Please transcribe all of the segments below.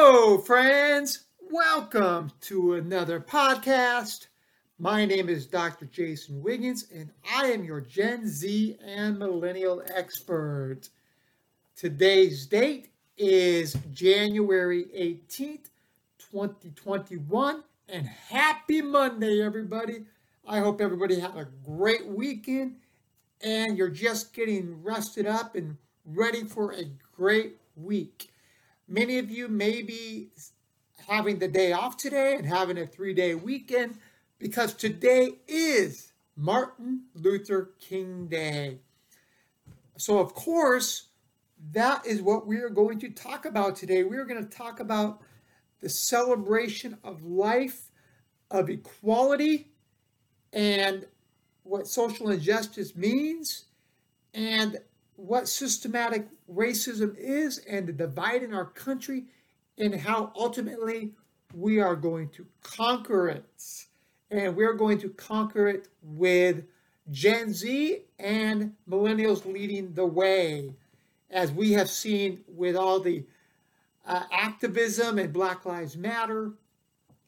Hello, friends. Welcome to another podcast. My name is Dr. Jason Wiggins, and I am your Gen Z and Millennial expert. Today's date is January 18th, 2021, and happy Monday, everybody. I hope everybody had a great weekend and you're just getting rested up and ready for a great week. Many of you may be having the day off today and having a three day weekend because today is Martin Luther King Day. So, of course, that is what we are going to talk about today. We are going to talk about the celebration of life, of equality, and what social injustice means, and what systematic racism is and the divide in our country and how ultimately we are going to conquer it. And we're going to conquer it with Gen Z and millennials leading the way, as we have seen with all the uh, activism and Black Lives Matter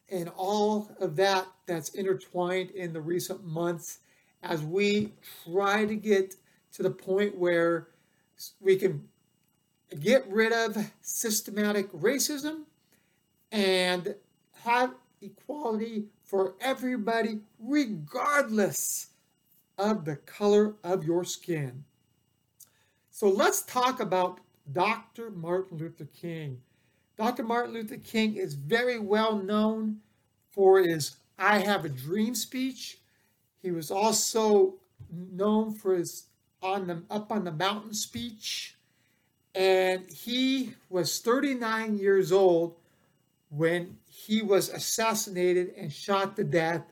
and all of that that's intertwined in the recent months as we try to get to the point where we can get rid of systematic racism and have equality for everybody, regardless of the color of your skin. So let's talk about Dr. Martin Luther King. Dr. Martin Luther King is very well known for his I Have a Dream speech. He was also known for his on the up on the mountain speech and he was 39 years old when he was assassinated and shot to death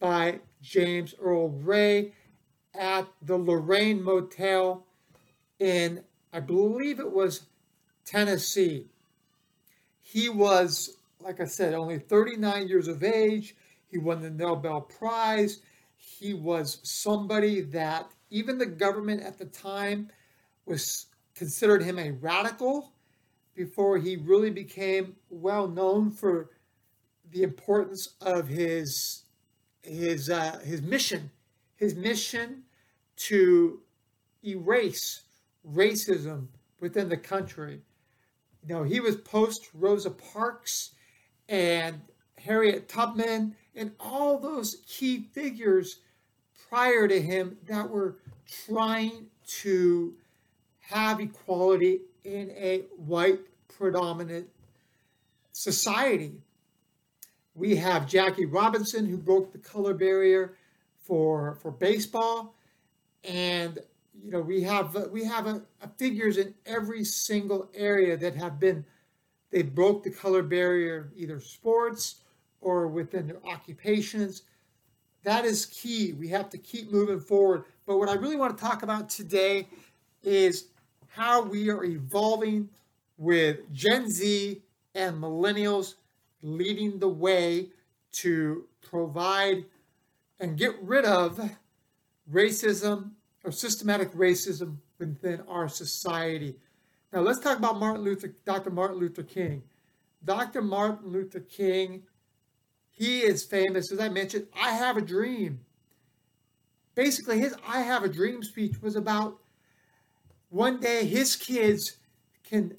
by James Earl Ray at the Lorraine Motel in, I believe it was Tennessee. He was, like I said, only 39 years of age. He won the Nobel Prize. He was somebody that even the government at the time was considered him a radical before he really became well known for the importance of his his uh, his mission, his mission to erase racism within the country. You know, he was post Rosa Parks and Harriet Tubman and all those key figures prior to him that were trying to have equality in a white predominant society. We have Jackie Robinson, who broke the color barrier for, for baseball. And you know we have we have a, a figures in every single area that have been they broke the color barrier either sports or within their occupations that is key we have to keep moving forward but what i really want to talk about today is how we are evolving with Gen Z and millennials leading the way to provide and get rid of racism or systematic racism within our society. Now let's talk about Martin Luther, Dr. Martin Luther King. Dr. Martin Luther King, he is famous, as I mentioned, I have a dream. Basically, his I have a dream speech was about one day his kids can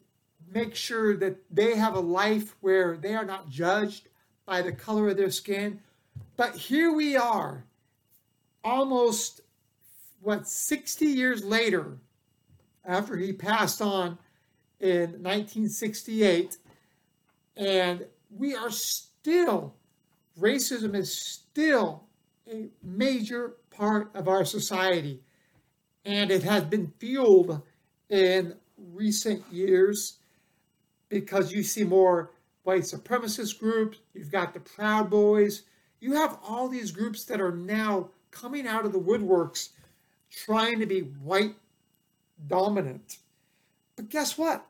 make sure that they have a life where they are not judged by the color of their skin. But here we are, almost what 60 years later, after he passed on in 1968, and we are still, racism is still a major part of our society and it has been fueled in recent years because you see more white supremacist groups, you've got the Proud Boys, you have all these groups that are now coming out of the woodworks trying to be white dominant. But guess what?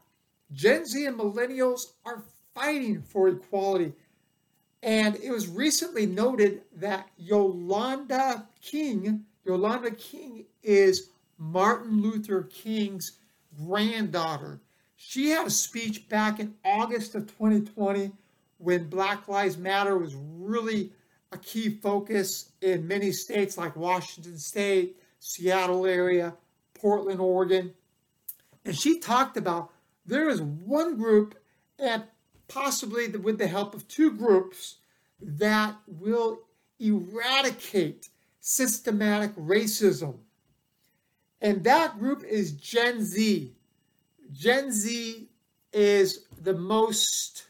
Gen Z and millennials are fighting for equality. And it was recently noted that Yolanda King, Yolanda King is Martin Luther King's granddaughter. She had a speech back in August of 2020 when Black Lives Matter was really a key focus in many states like Washington State, Seattle area, Portland, Oregon. And she talked about there is one group, and possibly with the help of two groups, that will eradicate systematic racism. And that group is Gen Z. Gen Z is the most,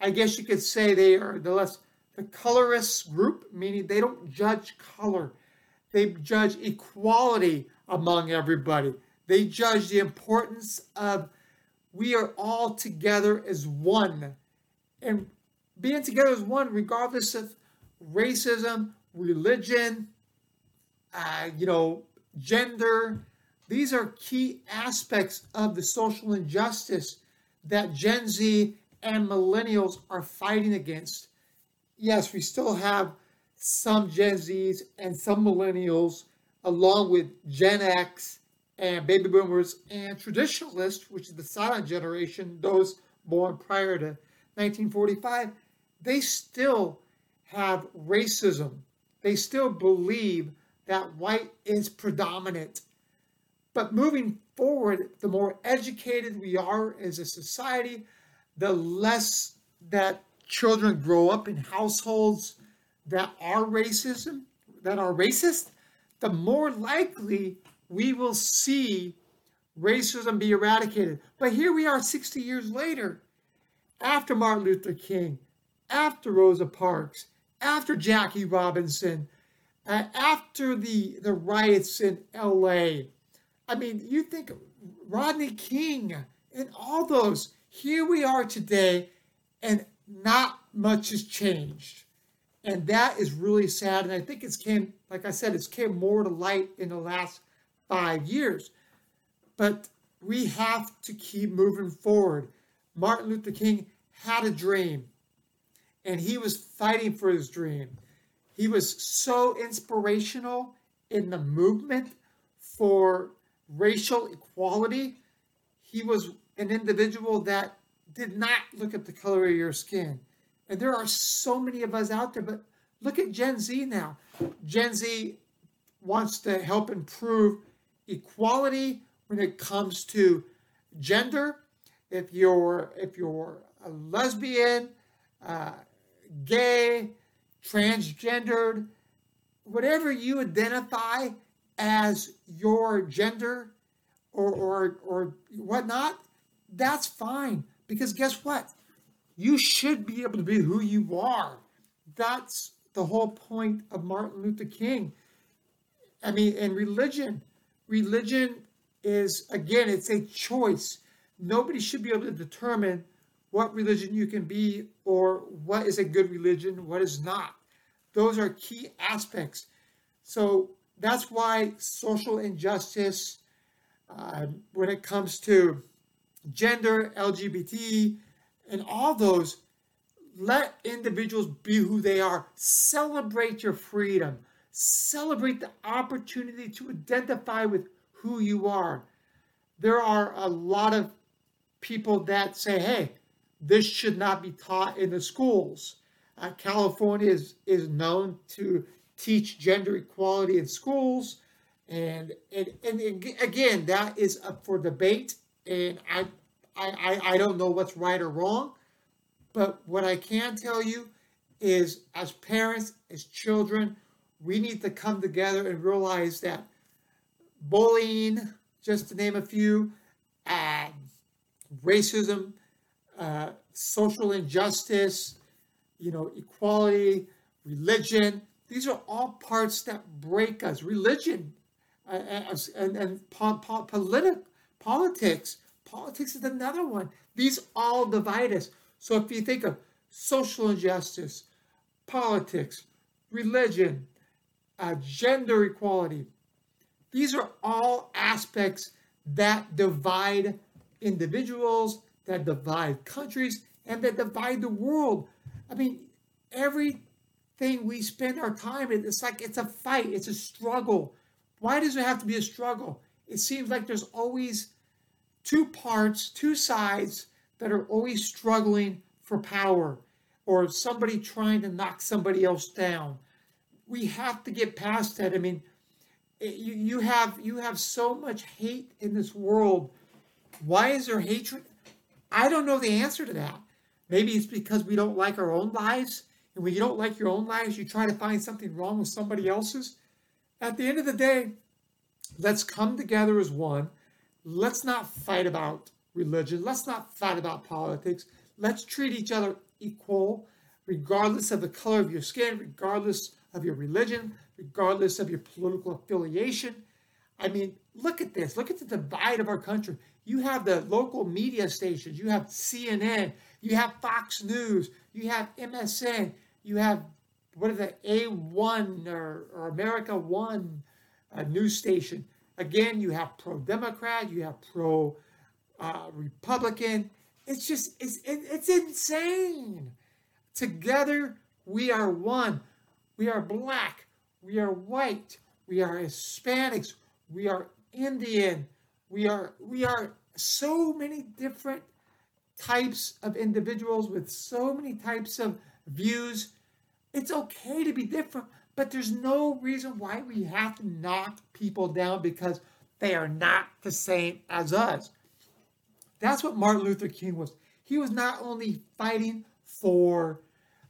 I guess you could say they are the less the colorist group, meaning they don't judge color. They judge equality among everybody. They judge the importance of we are all together as one. And being together as one, regardless of racism, religion, uh, you know, gender, these are key aspects of the social injustice that Gen Z and millennials are fighting against. Yes, we still have some Gen Zs and some millennials, along with Gen X and baby boomers and traditionalists, which is the silent generation, those born prior to 1945, they still have racism. They still believe that white is predominant. But moving forward, the more educated we are as a society, the less that children grow up in households that are racism, that are racist, the more likely we will see racism be eradicated. But here we are 60 years later, after Martin Luther King, after Rosa Parks, after Jackie Robinson, uh, after the, the riots in LA. I mean, you think Rodney King and all those, here we are today, and not much has changed. And that is really sad. And I think it's came, like I said, it's came more to light in the last five years. But we have to keep moving forward. Martin Luther King had a dream, and he was fighting for his dream. He was so inspirational in the movement for racial equality. He was an individual that did not look at the color of your skin. And there are so many of us out there, but look at Gen Z now. Gen Z wants to help improve equality when it comes to gender. If you're if you're a lesbian, uh, gay, transgendered, whatever you identify as your gender or or or whatnot, that's fine. Because guess what? You should be able to be who you are. That's the whole point of Martin Luther King. I mean, and religion. Religion is, again, it's a choice. Nobody should be able to determine what religion you can be or what is a good religion, what is not. Those are key aspects. So that's why social injustice, uh, when it comes to gender, LGBT, and all those, let individuals be who they are. Celebrate your freedom. Celebrate the opportunity to identify with who you are. There are a lot of people that say, hey, this should not be taught in the schools. Uh, California is, is known to teach gender equality in schools. And, and, and again, that is up for debate. And I, I, I don't know what's right or wrong. But what I can tell you is, as parents, as children, we need to come together and realize that bullying, just to name a few, uh, racism, uh, social injustice, you know, equality, religion. These are all parts that break us. Religion uh, uh and, and po- po- politi- politics. Politics is another one. These all divide us. So if you think of social injustice, politics, religion, uh, gender equality, these are all aspects that divide individuals, that divide countries, and that divide the world. I mean, everything we spend our time in, it's like it's a fight, it's a struggle. Why does it have to be a struggle? It seems like there's always two parts, two sides that are always struggling for power or somebody trying to knock somebody else down. We have to get past that. I mean, you, you have you have so much hate in this world. Why is there hatred? I don't know the answer to that. Maybe it's because we don't like our own lives. And when you don't like your own lives, you try to find something wrong with somebody else's. At the end of the day, let's come together as one. Let's not fight about religion. Let's not fight about politics. Let's treat each other equal, regardless of the color of your skin, regardless of your religion, regardless of your political affiliation. I mean, look at this. Look at the divide of our country. You have the local media stations, you have CNN, you have Fox News, you have MSN, you have what is that, A1 or, or America One uh, news station. Again, you have pro Democrat, you have pro uh, Republican. It's just, it's, it, it's insane. Together, we are one. We are black. We are white. We are Hispanics. We are Indian. We are, we are so many different types of individuals with so many types of views. It's okay to be different, but there's no reason why we have to knock people down because they are not the same as us. That's what Martin Luther King was. He was not only fighting for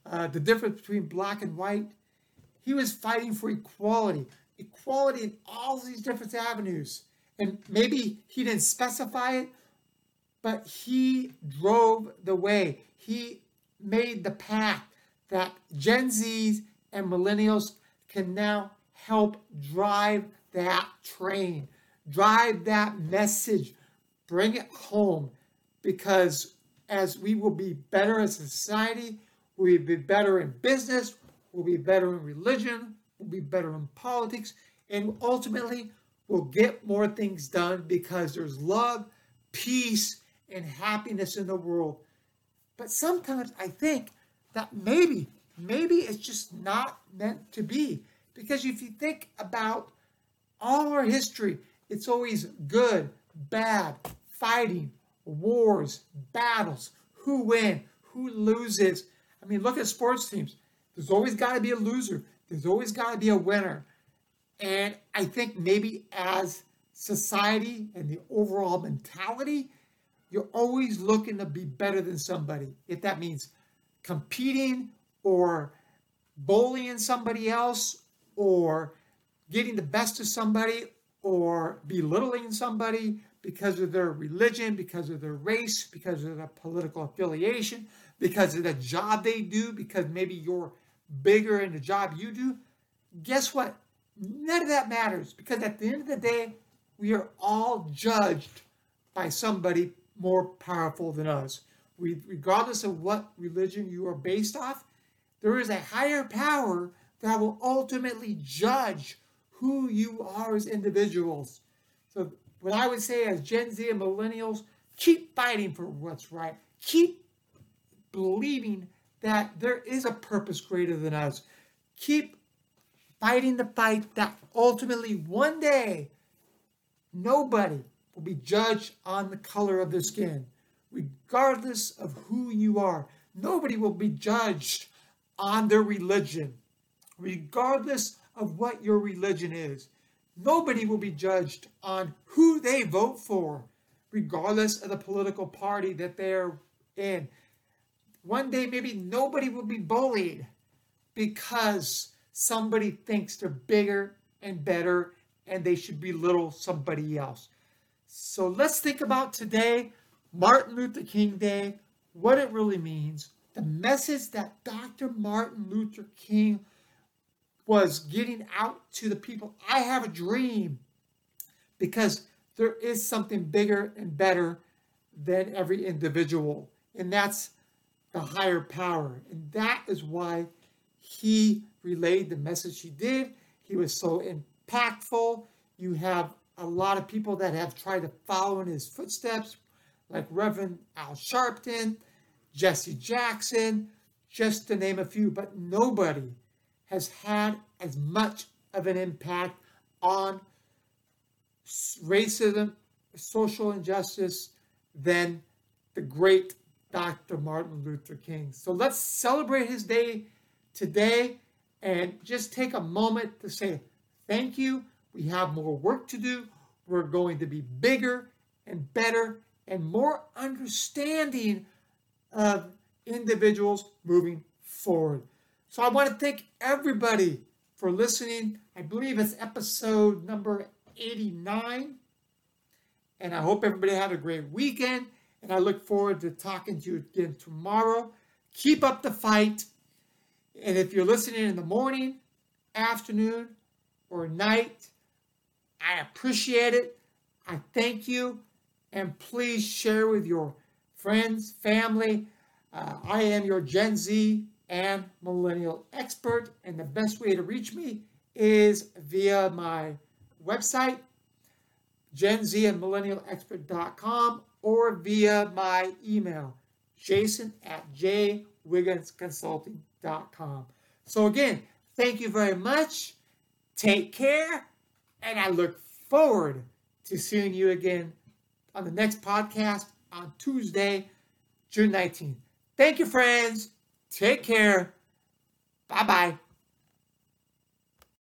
uh, the difference between black and white, he was fighting for equality, equality in all these different avenues. And maybe he didn't specify it, but he drove the way. He made the path that Gen Zs and millennials can now help drive that train, drive that message, bring it home. Because as we will be better as a society, we'll be better in business, we'll be better in religion, we'll be better in politics, and ultimately we'll get more things done because there's love, peace, and happiness in the world. But sometimes I think that maybe, maybe it's just not meant to be. Because if you think about all our history, it's always good, bad, fighting, wars, battles, who win, who loses. I mean, look at sports teams. There's always got to be a loser. There's always got to be a winner. And I think maybe as society and the overall mentality, you're always looking to be better than somebody. If that means competing or bullying somebody else or getting the best of somebody or belittling somebody because of their religion, because of their race, because of their political affiliation, because of the job they do, because maybe you're bigger in the job you do, guess what? None of that matters because at the end of the day, we are all judged by somebody more powerful than us. We, regardless of what religion you are based off, there is a higher power that will ultimately judge who you are as individuals. So, what I would say as Gen Z and millennials, keep fighting for what's right. Keep believing that there is a purpose greater than us. Keep fighting the fight that ultimately one day nobody will be judged on the color of their skin, regardless of who you are. Nobody will be judged on their religion, regardless of what your religion is. Nobody will be judged on who they vote for, regardless of the political party that they're in. One day, maybe nobody will be bullied because somebody thinks they're bigger and better and they should belittle somebody else. So let's think about today, Martin Luther King Day, what it really means, the message that Dr. Martin Luther King was getting out to the people. I have a dream because there is something bigger and better than every individual, and that's the higher power. And that is why he relayed the message he did. He was so impactful. You have a lot of people that have tried to follow in his footsteps, like Reverend Al Sharpton, Jesse Jackson, just to name a few, but nobody has had as much of an impact on racism social injustice than the great Dr. Martin Luther King. So let's celebrate his day today and just take a moment to say thank you. We have more work to do. We're going to be bigger and better and more understanding of individuals moving forward. So I want to thank everybody for listening. I believe it's episode number 89. And I hope everybody had a great weekend. And I look forward to talking to you again tomorrow. Keep up the fight. And if you're listening in the morning, afternoon, or night, I appreciate it. I thank you. And please share with your friends, family. Uh, I am your Gen Z and millennial expert, and the best way to reach me is via my website, genz and millennialexpert.com, or via my email, jason at jwigginsconsulting.com. So, again, thank you very much. Take care, and I look forward to seeing you again on the next podcast on Tuesday, June 19th. Thank you, friends. Take care. Bye bye.